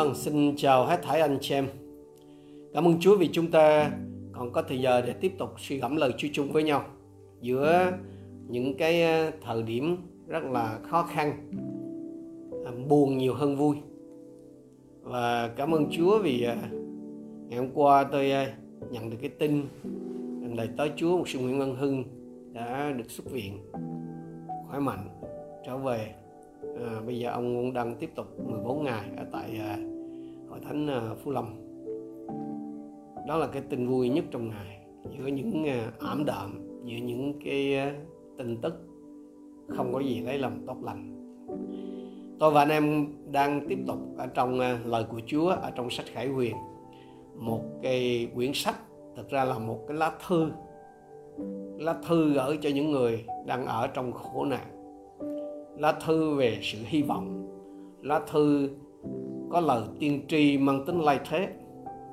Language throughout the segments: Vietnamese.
Vâng, xin chào hết thảy anh chị em. Cảm ơn Chúa vì chúng ta còn có thời giờ để tiếp tục suy gẫm lời Chúa chung với nhau giữa những cái ờ, thời điểm rất là khó khăn, ờ, buồn nhiều hơn vui. Và cảm ơn Chúa vì ờ, ngày hôm qua tôi nhận được cái tin rằng tới Chúa một sư Nguyễn Văn Hưng đã được xuất viện khỏe mạnh trở về à, bây giờ ông cũng đang tiếp tục 14 ngày ở tại à, hội thánh à, Phú Lâm đó là cái tin vui nhất trong ngày giữa những à, ảm đạm giữa những cái à, tin tức không có gì lấy làm tốt lành. Tôi và anh em đang tiếp tục ở trong à, lời của Chúa ở trong sách Khải Huyền. Một cái quyển sách thực ra là một cái lá thư lá thư gửi cho những người đang ở trong khổ nạn lá thư về sự hy vọng. Lá thư có lời tiên tri mang tính lai thế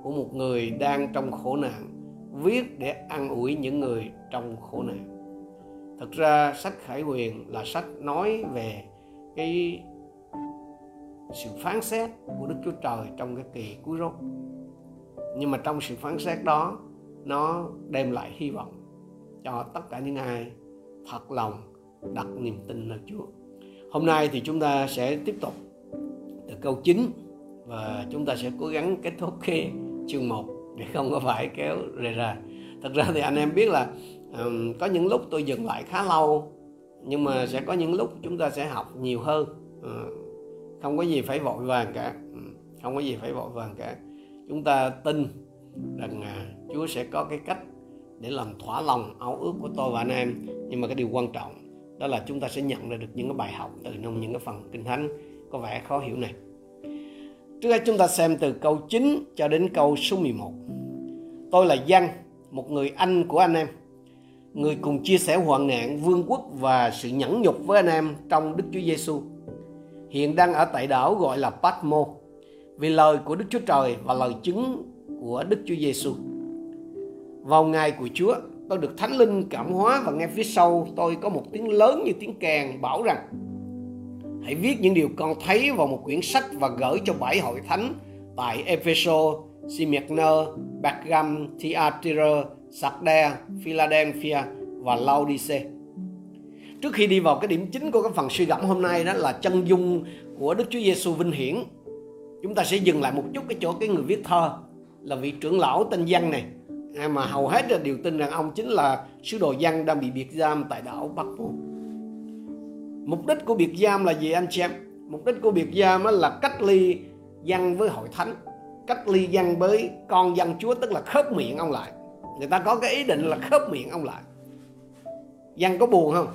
của một người đang trong khổ nạn, viết để an ủi những người trong khổ nạn. Thực ra, sách khải huyền là sách nói về cái sự phán xét của đức chúa trời trong cái kỳ cuối rốt. Nhưng mà trong sự phán xét đó, nó đem lại hy vọng cho tất cả những ai thật lòng đặt niềm tin nơi chúa. Hôm nay thì chúng ta sẽ tiếp tục từ câu 9 và chúng ta sẽ cố gắng kết thúc cái chương 1 để không có phải kéo rề ra. Thật ra thì anh em biết là um, có những lúc tôi dừng lại khá lâu nhưng mà sẽ có những lúc chúng ta sẽ học nhiều hơn. Uh, không có gì phải vội vàng cả. Không có gì phải vội vàng cả. Chúng ta tin rằng uh, Chúa sẽ có cái cách để làm thỏa lòng áo ước của tôi và anh em nhưng mà cái điều quan trọng đó là chúng ta sẽ nhận ra được những cái bài học từ trong những cái phần kinh thánh có vẻ khó hiểu này. Trước hết chúng ta xem từ câu 9 cho đến câu số 11. Tôi là Giăng, một người anh của anh em, người cùng chia sẻ hoạn nạn, vương quốc và sự nhẫn nhục với anh em trong Đức Chúa Giêsu. Hiện đang ở tại đảo gọi là Patmo vì lời của Đức Chúa Trời và lời chứng của Đức Chúa Giêsu. Vào ngày của Chúa, tôi được thánh linh cảm hóa và nghe phía sau tôi có một tiếng lớn như tiếng kèn bảo rằng hãy viết những điều con thấy vào một quyển sách và gửi cho bảy hội thánh tại Epheso, Smyrna, Pergam, Thyatira, Sardes, Philadelphia và Laodice. Trước khi đi vào cái điểm chính của cái phần suy gẫm hôm nay đó là chân dung của Đức Chúa Giêsu vinh hiển. Chúng ta sẽ dừng lại một chút cái chỗ cái người viết thơ là vị trưởng lão tên Văn này mà hầu hết là đều tin rằng ông chính là sứ đồ dân đang bị biệt giam tại đảo Bắc Phu. Mục đích của biệt giam là gì anh chị em? Mục đích của biệt giam là cách ly dân với hội thánh, cách ly dân với con dân Chúa tức là khớp miệng ông lại. Người ta có cái ý định là khớp miệng ông lại. Dân có buồn không?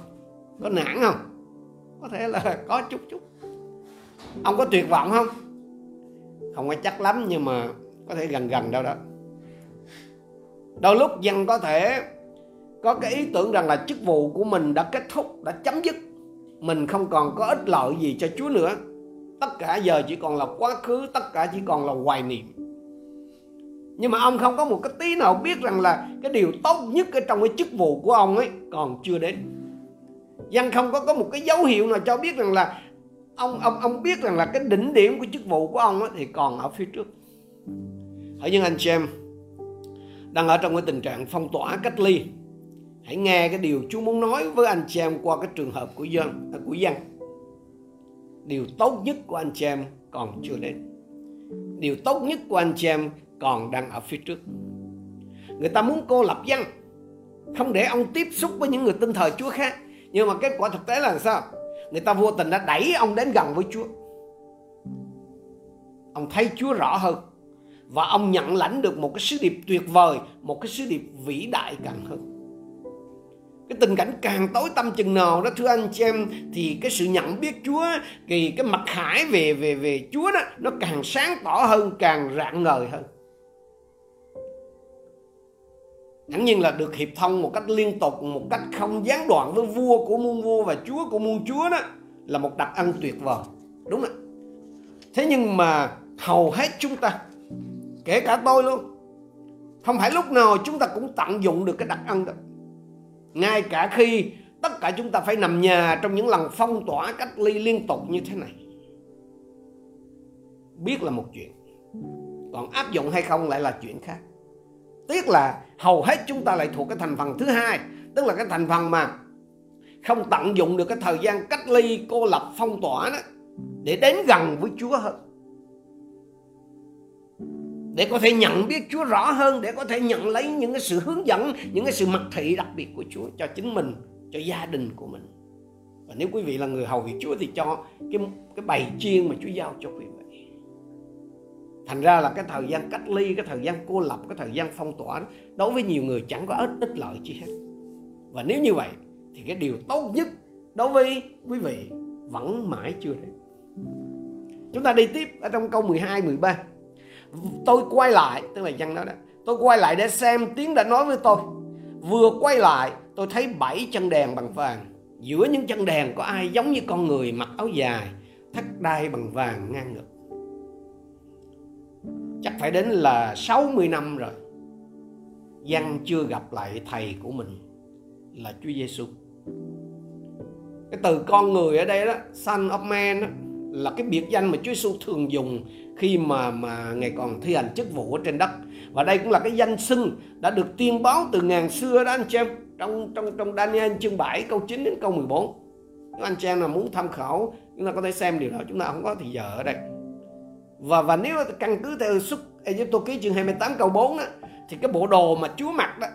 Có nản không? Có thể là có chút chút. Ông có tuyệt vọng không? Không có chắc lắm nhưng mà có thể gần gần đâu đó đôi lúc dân có thể có cái ý tưởng rằng là chức vụ của mình đã kết thúc, đã chấm dứt. Mình không còn có ích lợi gì cho chúa nữa. Tất cả giờ chỉ còn là quá khứ, tất cả chỉ còn là hoài niệm. Nhưng mà ông không có một cái tí nào biết rằng là cái điều tốt nhất ở trong cái chức vụ của ông ấy còn chưa đến. Dân không có có một cái dấu hiệu nào cho biết rằng là ông ông ông biết rằng là cái đỉnh điểm của chức vụ của ông ấy thì còn ở phía trước. Hãy những anh chị em đang ở trong cái tình trạng phong tỏa, cách ly. Hãy nghe cái điều Chúa muốn nói với anh chị em qua cái trường hợp của dân à, của dân. Điều tốt nhất của anh chị em còn chưa đến. Điều tốt nhất của anh chị em còn đang ở phía trước. Người ta muốn cô lập dân, không để ông tiếp xúc với những người tin thờ Chúa khác. Nhưng mà kết quả thực tế là sao? Người ta vô tình đã đẩy ông đến gần với Chúa. Ông thấy Chúa rõ hơn và ông nhận lãnh được một cái sứ điệp tuyệt vời, một cái sứ điệp vĩ đại càng hơn. Cái tình cảnh càng tối tâm chừng nào đó, thưa anh chị em, thì cái sự nhận biết Chúa, thì cái mặt khải về về về Chúa đó, nó càng sáng tỏ hơn, càng rạng ngời hơn. Hẳn nhiên là được hiệp thông một cách liên tục, một cách không gián đoạn với vua của muôn vua và chúa của muôn chúa đó, là một đặc ân tuyệt vời. Đúng không thế nhưng mà hầu hết chúng ta kể cả tôi luôn. Không phải lúc nào chúng ta cũng tận dụng được cái đặc ân đó. Ngay cả khi tất cả chúng ta phải nằm nhà trong những lần phong tỏa cách ly liên tục như thế này. Biết là một chuyện. Còn áp dụng hay không lại là chuyện khác. Tiếc là hầu hết chúng ta lại thuộc cái thành phần thứ hai. Tức là cái thành phần mà không tận dụng được cái thời gian cách ly, cô lập phong tỏa đó, để đến gần với Chúa hơn để có thể nhận biết Chúa rõ hơn, để có thể nhận lấy những cái sự hướng dẫn, những cái sự mặc thị đặc biệt của Chúa cho chính mình, cho gia đình của mình. Và nếu quý vị là người hầu việc Chúa thì cho cái cái bài chiên mà Chúa giao cho quý vị. Thành ra là cái thời gian cách ly, cái thời gian cô lập, cái thời gian phong tỏa đối với nhiều người chẳng có ích ích lợi chi hết. Và nếu như vậy thì cái điều tốt nhất đối với quý vị vẫn mãi chưa đến chúng ta đi tiếp ở trong câu 12 13 tôi quay lại tức là dân đó đó. Tôi quay lại để xem tiếng đã nói với tôi. Vừa quay lại tôi thấy bảy chân đèn bằng vàng. Giữa những chân đèn có ai giống như con người mặc áo dài thắt đai bằng vàng ngang ngực. Chắc phải đến là 60 năm rồi. Văn chưa gặp lại thầy của mình là Chúa Giêsu. Cái từ con người ở đây đó, son of man đó, là cái biệt danh mà Chúa Giêsu thường dùng khi mà mà ngài còn thi hành chức vụ ở trên đất. Và đây cũng là cái danh xưng đã được tiên báo từ ngàn xưa đó, anh chị em. Trong trong trong Daniel chương 7 câu 9 đến câu 14. Nếu anh chị em nào muốn tham khảo, chúng ta có thể xem điều đó chúng ta không có thì giờ ở đây. Và và nếu căn cứ theo xuất Egypto ký chương 28 câu 4 đó thì cái bộ đồ mà Chúa mặc đó,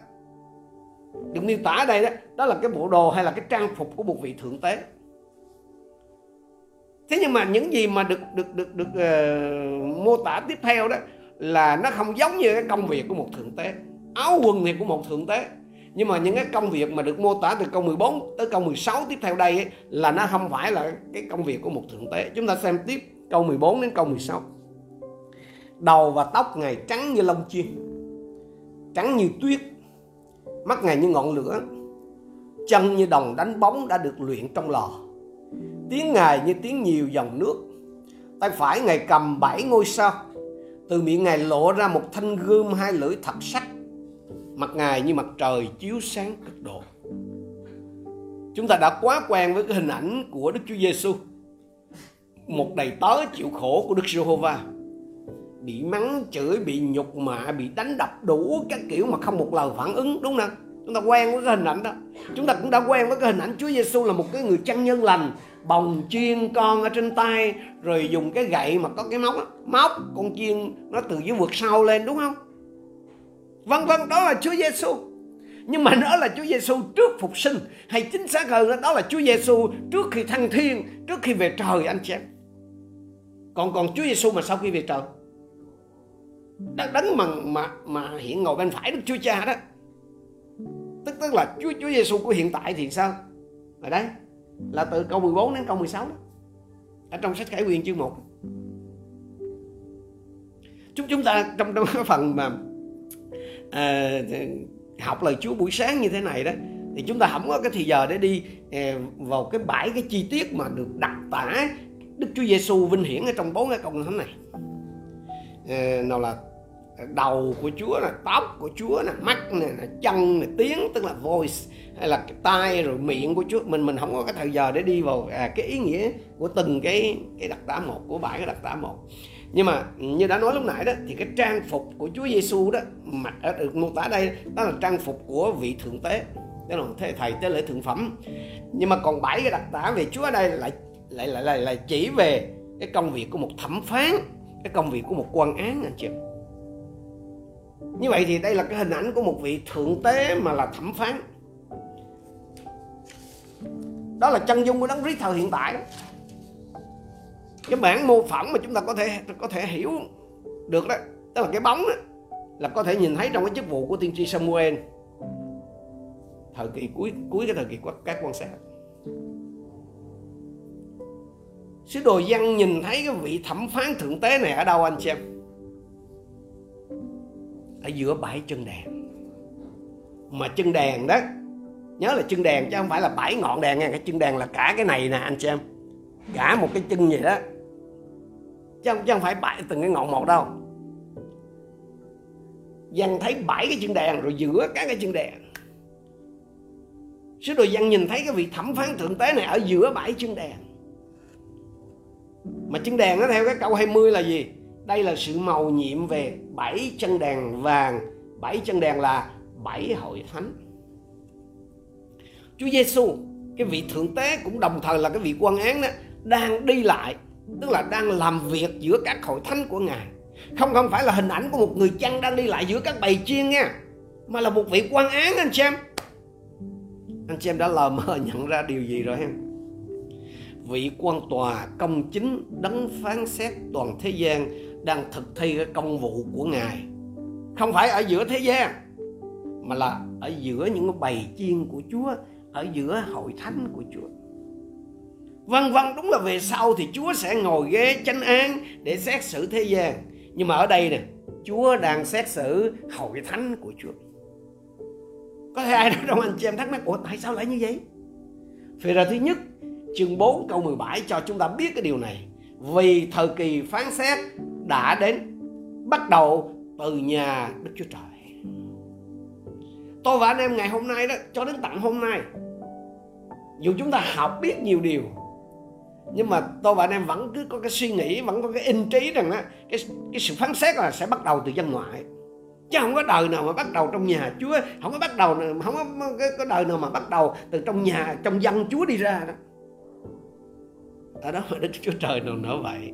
được miêu tả ở đây đó đó là cái bộ đồ hay là cái trang phục của một vị thượng tế thế nhưng mà những gì mà được được được được uh, mô tả tiếp theo đó là nó không giống như cái công việc của một thượng tế. Áo quần thì của một thượng tế. Nhưng mà những cái công việc mà được mô tả từ câu 14 tới câu 16 tiếp theo đây ấy, là nó không phải là cái công việc của một thượng tế. Chúng ta xem tiếp câu 14 đến câu 16 đầu và tóc ngài trắng như lông chiên trắng như tuyết mắt ngài như ngọn lửa chân như đồng đánh bóng đã được luyện trong lò tiếng ngài như tiếng nhiều dòng nước. Tay phải ngài cầm bảy ngôi sao. Từ miệng ngài lộ ra một thanh gươm hai lưỡi thật sắc mặt ngài như mặt trời chiếu sáng cực độ. Chúng ta đã quá quen với cái hình ảnh của Đức Chúa Giêsu một đầy tớ chịu khổ của Đức Giê-hô-va. Bị mắng, chửi, bị nhục mạ, bị đánh đập đủ các kiểu mà không một lời phản ứng, đúng không chúng ta quen với cái hình ảnh đó. Chúng ta cũng đã quen với cái hình ảnh Chúa Giêsu là một cái người chăn nhân lành bồng chiên con ở trên tay, rồi dùng cái gậy mà có cái móc móc con chiên nó từ dưới vượt sau lên, đúng không? Vân vân đó là Chúa Giêsu nhưng mà nó là Chúa Giêsu trước phục sinh, hay chính xác hơn đó là Chúa Giêsu trước khi thăng thiên, trước khi về trời, anh chị em. Còn còn Chúa Giêsu mà sau khi về trời? Đấng mà mà mà hiện ngồi bên phải Đức Chúa Cha đó. Tức tức là Chúa Chúa Giêsu của hiện tại thì sao? Ở đấy là từ câu 14 đến câu 16 đó. Ở trong sách Khải Quyền chương 1 chúng chúng ta trong trong cái phần mà à, học lời Chúa buổi sáng như thế này đó thì chúng ta không có cái thời giờ để đi à, vào cái bãi cái chi tiết mà được đặc tả Đức Chúa Giêsu vinh hiển ở trong bốn cái câu thánh này. À, nào là đầu của Chúa là tóc của Chúa là mắt này là chân này tiếng tức là voice hay là cái tai rồi miệng của Chúa. Mình mình không có cái thời giờ để đi vào à, cái ý nghĩa của từng cái cái đặc tả một của bảy cái đặc tả một. Nhưng mà như đã nói lúc nãy đó thì cái trang phục của Chúa Giêsu đó mặc được mô tả đây đó là trang phục của vị thượng tế đó là thế thầy tế lễ thượng phẩm. Nhưng mà còn bảy cái đặc tả về Chúa ở đây lại lại lại lại, lại chỉ về cái công việc của một thẩm phán cái công việc của một quan án anh chị như vậy thì đây là cái hình ảnh của một vị thượng tế mà là thẩm phán. Đó là chân dung của đấng Christ thời hiện tại. Đó cái bản mô phỏng mà chúng ta có thể có thể hiểu được đó đó là cái bóng đó, là có thể nhìn thấy trong cái chức vụ của tiên tri Samuel. Thời kỳ cuối cuối cái thời kỳ của các quan sát. Sứ đồ dân nhìn thấy cái vị thẩm phán thượng tế này ở đâu anh xem ở giữa bãi chân đèn. Mà chân đèn đó nhớ là chân đèn chứ không phải là bảy ngọn đèn nha. Cái chân đèn là cả cái này nè anh xem cả một cái chân gì đó. Chứ không, chứ không phải bảy từng cái ngọn một đâu. Văn thấy bảy cái chân đèn rồi giữa các cái chân đèn. Sứ đồ văn nhìn thấy cái vị thẩm phán thượng tế này ở giữa bảy chân đèn. Mà chân đèn nó theo cái câu 20 là gì? Đây là sự màu nhiệm về bảy chân đèn vàng. Bảy chân đèn là bảy hội thánh. Chúa Giêsu cái vị thượng tế cũng đồng thời là cái vị quan án đó, đang đi lại, tức là đang làm việc giữa các hội thánh của ngài. Không không phải là hình ảnh của một người chăn đang đi lại giữa các bầy chiên nha, mà là một vị quan án, anh xem. Anh xem đã lờ mờ nhận ra điều gì rồi em vị quan tòa công chính đấng phán xét toàn thế gian đang thực thi cái công vụ của ngài. Không phải ở giữa thế gian, mà là ở giữa những bầy chiên của Chúa, ở giữa hội thánh của Chúa. Vân vân đúng là về sau thì Chúa sẽ ngồi ghế chánh án để xét xử thế gian. Nhưng mà ở đây nè, Chúa đang xét xử hội thánh của Chúa. Có thể ai đó trong anh chị em thắc mắc, Ủa, tại sao lại như vậy? Vì ra thứ nhất, chương 4 câu 17 cho chúng ta biết cái điều này. Vì thời kỳ phán xét đã đến Bắt đầu từ nhà Đức Chúa Trời. Tôi và anh em ngày hôm nay đó Cho đến tận hôm nay Dù chúng ta học biết nhiều điều nhưng mà tôi và anh em vẫn cứ có cái suy nghĩ vẫn có cái in trí rằng đó cái cái sự phán xét là sẽ bắt đầu từ dân ngoại. Chứ không có đời nào mà bắt đầu trong nhà Chúa không có bắt đầu không có cái, đời nào mà bắt đầu từ trong nhà trong dân Chúa đi ra đó. Ở đó mà Đức Chúa Trời nào nữa vậy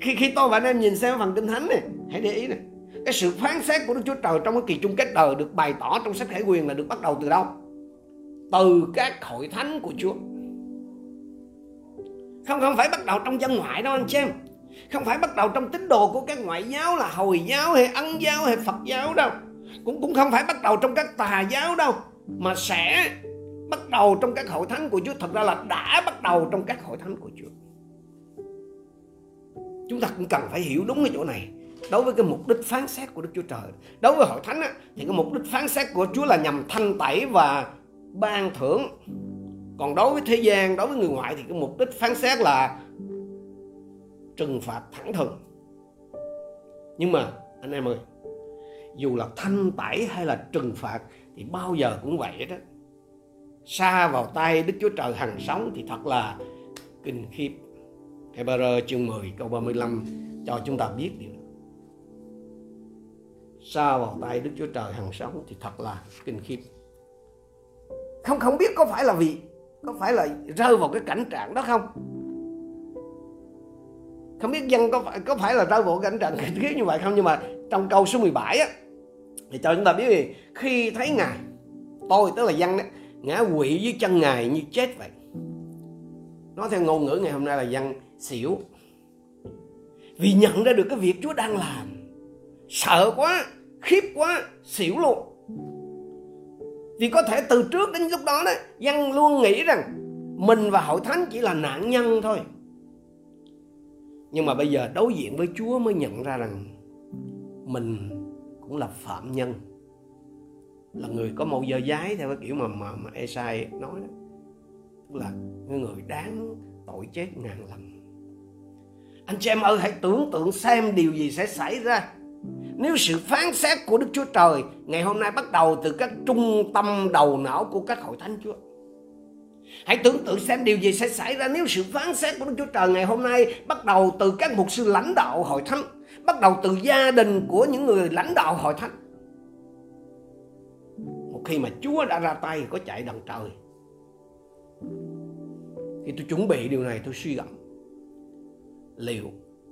khi khi tôi và anh em nhìn xem phần kinh thánh này, hãy để ý này. Cái sự phán xét của Đức Chúa Trời trong cái kỳ chung kết đời được bày tỏ trong sách Khải Quyền là được bắt đầu từ đâu? Từ các hội thánh của Chúa. Không không phải bắt đầu trong dân ngoại đâu anh xem không phải bắt đầu trong tín đồ của các ngoại giáo là hồi giáo hay ân giáo hay phật giáo đâu. Cũng cũng không phải bắt đầu trong các tà giáo đâu, mà sẽ bắt đầu trong các hội thánh của Chúa. Thật ra là đã bắt đầu trong các hội thánh của Chúa chúng ta cũng cần phải hiểu đúng cái chỗ này. Đối với cái mục đích phán xét của Đức Chúa Trời. Đối với hội thánh á, thì cái mục đích phán xét của Chúa là nhằm thanh tẩy và ban thưởng. Còn đối với thế gian đối với người ngoại thì cái mục đích phán xét là trừng phạt thẳng thừng. Nhưng mà anh em ơi dù là thanh tẩy hay là trừng phạt thì bao giờ cũng vậy đó. Xa vào tay Đức Chúa Trời hằng sống thì thật là kinh khiếp. Hebrew chương 10 câu 35 cho chúng ta biết điều đó. Xa vào tay Đức Chúa Trời hằng sống thì thật là kinh khiếp. Không không biết có phải là vì, có phải là rơi vào cái cảnh trạng đó không? Không biết dân có phải có phải là rơi vào cảnh trạng kinh khiếp như vậy không? Nhưng mà trong câu số 17 á, thì cho chúng ta biết gì khi thấy ngài, tôi tức là dân đó, ngã quỵ dưới chân ngài như chết vậy nói theo ngôn ngữ ngày hôm nay là dân xỉu. Vì nhận ra được cái việc Chúa đang làm. Sợ quá khiếp quá xỉu luôn. Vì có thể từ trước đến lúc đó đó dân luôn nghĩ rằng mình và hội thánh chỉ là nạn nhân thôi. Nhưng mà bây giờ đối diện với chúa mới nhận ra rằng mình cũng là phạm nhân. Là người có màu giờ giái theo cái kiểu mà mà, mà Esai nói đó là người đáng tội chết ngàn lần anh chị em ơi hãy tưởng tượng xem điều gì sẽ xảy ra nếu sự phán xét của Đức Chúa Trời ngày hôm nay bắt đầu từ các trung tâm đầu não của các hội thánh Chúa. Hãy tưởng tượng xem điều gì sẽ xảy ra nếu sự phán xét của Đức Chúa Trời ngày hôm nay bắt đầu từ các mục sư lãnh đạo hội thánh, bắt đầu từ gia đình của những người lãnh đạo hội thánh. Một khi mà Chúa đã ra tay có chạy đằng trời. Khi tôi chuẩn bị điều này tôi suy gẫm liệu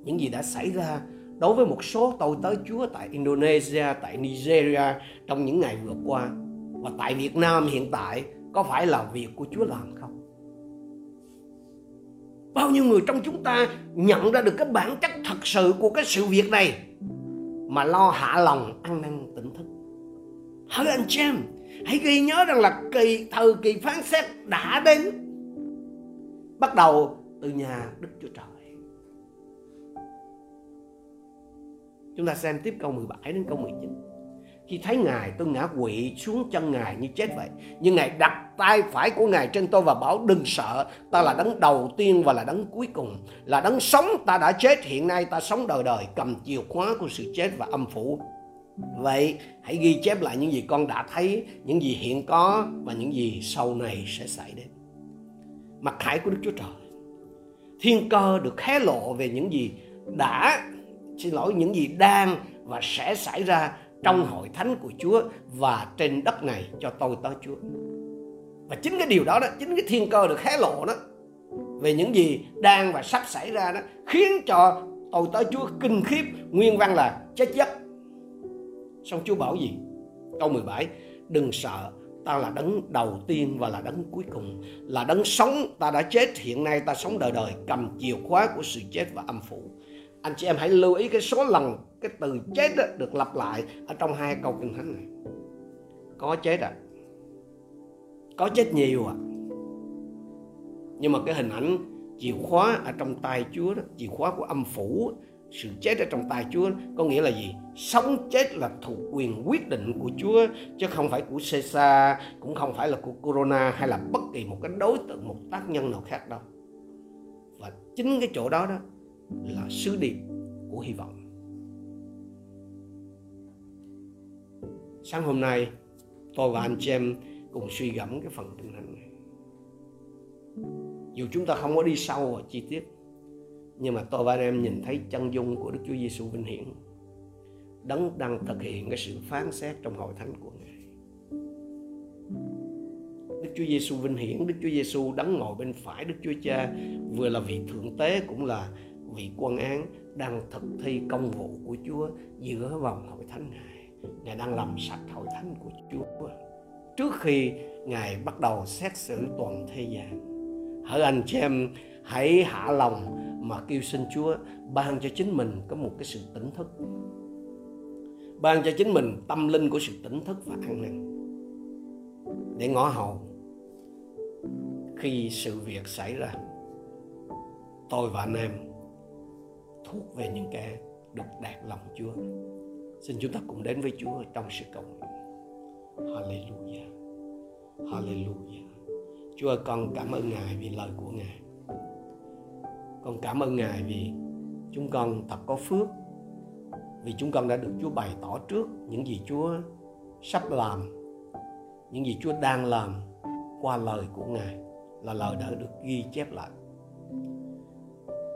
những gì đã xảy ra đối với một số tôi tới Chúa tại Indonesia, tại Nigeria trong những ngày vừa qua và tại Việt Nam hiện tại có phải là việc của Chúa làm không? Bao nhiêu người trong chúng ta nhận ra được cái bản chất thật sự của cái sự việc này mà lo hạ lòng ăn năn tỉnh thức. Hỡi anh chị em, hãy ghi nhớ rằng là kỳ, thời kỳ phán xét đã đến. Bắt đầu từ nhà Đức Chúa Trời. Chúng ta xem tiếp câu 17 đến câu 19. Khi thấy Ngài, tôi ngã quỵ xuống chân Ngài như chết vậy. Nhưng Ngài đặt tay phải của Ngài trên tôi và bảo, đừng sợ. Ta là đấng đầu tiên và là đấng cuối cùng. Là đấng sống, ta đã chết, hiện nay ta sống đời đời cầm chìa khóa của sự chết và âm phủ. Vậy hãy ghi chép lại những gì con đã thấy, những gì hiện có và những gì sau này sẽ xảy đến. Mặt khải của Đức Chúa Trời. Thiên cơ được hé lộ về những gì đã xin lỗi những gì đang và sẽ xảy ra trong hội thánh của Chúa và trên đất này cho tôi tới Chúa. Và chính cái điều đó đó, chính cái thiên cơ được hé lộ đó về những gì đang và sắp xảy ra đó khiến cho tôi tới Chúa kinh khiếp nguyên văn là chết giấc. Xong Chúa bảo gì? Câu 17 Đừng sợ ta là đấng đầu tiên và là đấng cuối cùng. Là đấng sống ta đã chết hiện nay ta sống đời đời cầm chìa khóa của sự chết và âm phủ anh chị em hãy lưu ý cái số lần cái từ chết đó được lặp lại ở trong hai câu kinh thánh này. Có chết à? Có chết nhiều à? Nhưng mà cái hình ảnh chìa khóa ở trong tay Chúa đó, chìa khóa của âm phủ sự chết ở trong tay Chúa có nghĩa là gì? Sống chết là thuộc quyền quyết định của Chúa chứ không phải của Caesar, cũng không phải là của Corona hay là bất kỳ một cái đối tượng, một tác nhân nào khác đâu. Và chính cái chỗ đó đó là sứ điệp của hy vọng sáng hôm nay tôi và anh chị em cùng suy gẫm cái phần kinh thánh này dù chúng ta không có đi sâu vào chi tiết nhưng mà tôi và anh em nhìn thấy chân dung của Đức Chúa Giêsu vinh hiển đấng đang thực hiện cái sự phán xét trong hội thánh của Ngài. Đức Chúa Giêsu vinh hiển, Đức Chúa Giêsu đấng ngồi bên phải Đức Chúa Cha vừa là vị thượng tế cũng là vị quân án đang thực thi công vụ của Chúa giữa vòng hội thánh Ngài. Ngài đang làm sạch hội thánh của Chúa trước khi Ngài bắt đầu xét xử toàn thế gian. Hỡi anh chị em hãy hạ lòng mà kêu xin Chúa ban cho chính mình có một cái sự tỉnh thức. Ban cho chính mình tâm linh của sự tỉnh thức và an ninh. Để ngõ hầu khi sự việc xảy ra tôi và anh em thuộc về những kẻ được đạt lòng Chúa. Xin chúng ta cùng đến với Chúa trong sự cầu nguyện. Hallelujah. Hallelujah. Chúa ơi, con cảm ơn Ngài vì lời của Ngài. Con cảm ơn Ngài vì chúng con thật có phước vì chúng con đã được Chúa bày tỏ trước những gì Chúa sắp làm, những gì Chúa đang làm qua lời của Ngài là lời đã được ghi chép lại.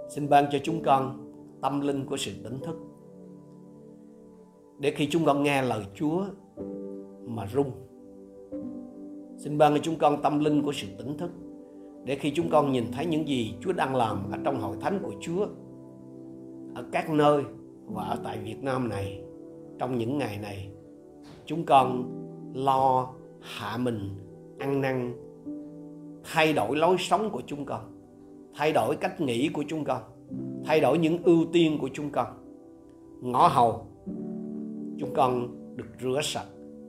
Xin ban cho chúng con tâm linh của sự tỉnh thức để khi chúng con nghe lời Chúa mà rung xin ban cho chúng con tâm linh của sự tỉnh thức để khi chúng con nhìn thấy những gì Chúa đang làm ở trong hội thánh của Chúa, ở các nơi và ở tại Việt Nam này, trong những ngày này, chúng con lo hạ mình, ăn năn, thay đổi lối sống của chúng con, thay đổi cách nghĩ của chúng con, thay đổi những ưu tiên của chúng con. Ngõ hầu, chúng con được rửa sạch.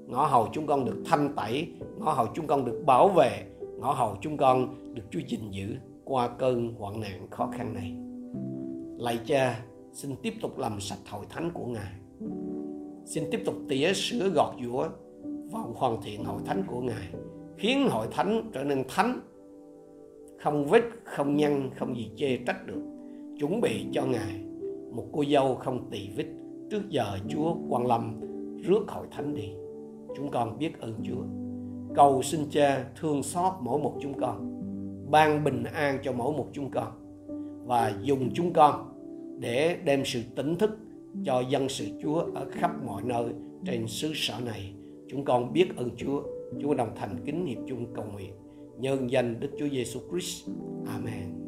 Ngõ hầu chúng con được thanh tẩy. Ngõ hầu chúng con được bảo vệ ngõ hầu chúng con được Chúa gìn giữ qua cơn hoạn nạn khó khăn này. Lạy cha, xin tiếp tục làm sạch hội thánh của ngài. Xin tiếp tục tỉa sửa gọt giũa và hoàn thiện hội thánh của ngài, khiến hội thánh trở nên thánh. Không vết, không nhăn, không gì chê trách được. Chuẩn bị cho ngài, một cô dâu không tỳ vết trước giờ chúa quan lâm rước hội thánh đi. Chúng con biết ơn chúa cầu xin cha thương xót mỗi một chúng con, ban bình an cho mỗi một chúng con, và dùng chúng con để đem sự tỉnh thức cho dân sự Chúa ở khắp mọi nơi trên xứ sở này. Chúng con biết ơn Chúa. Chúa đồng thành kính hiệp chung cầu nguyện. Nhân danh Đức Chúa Giêsu Christ. Amen.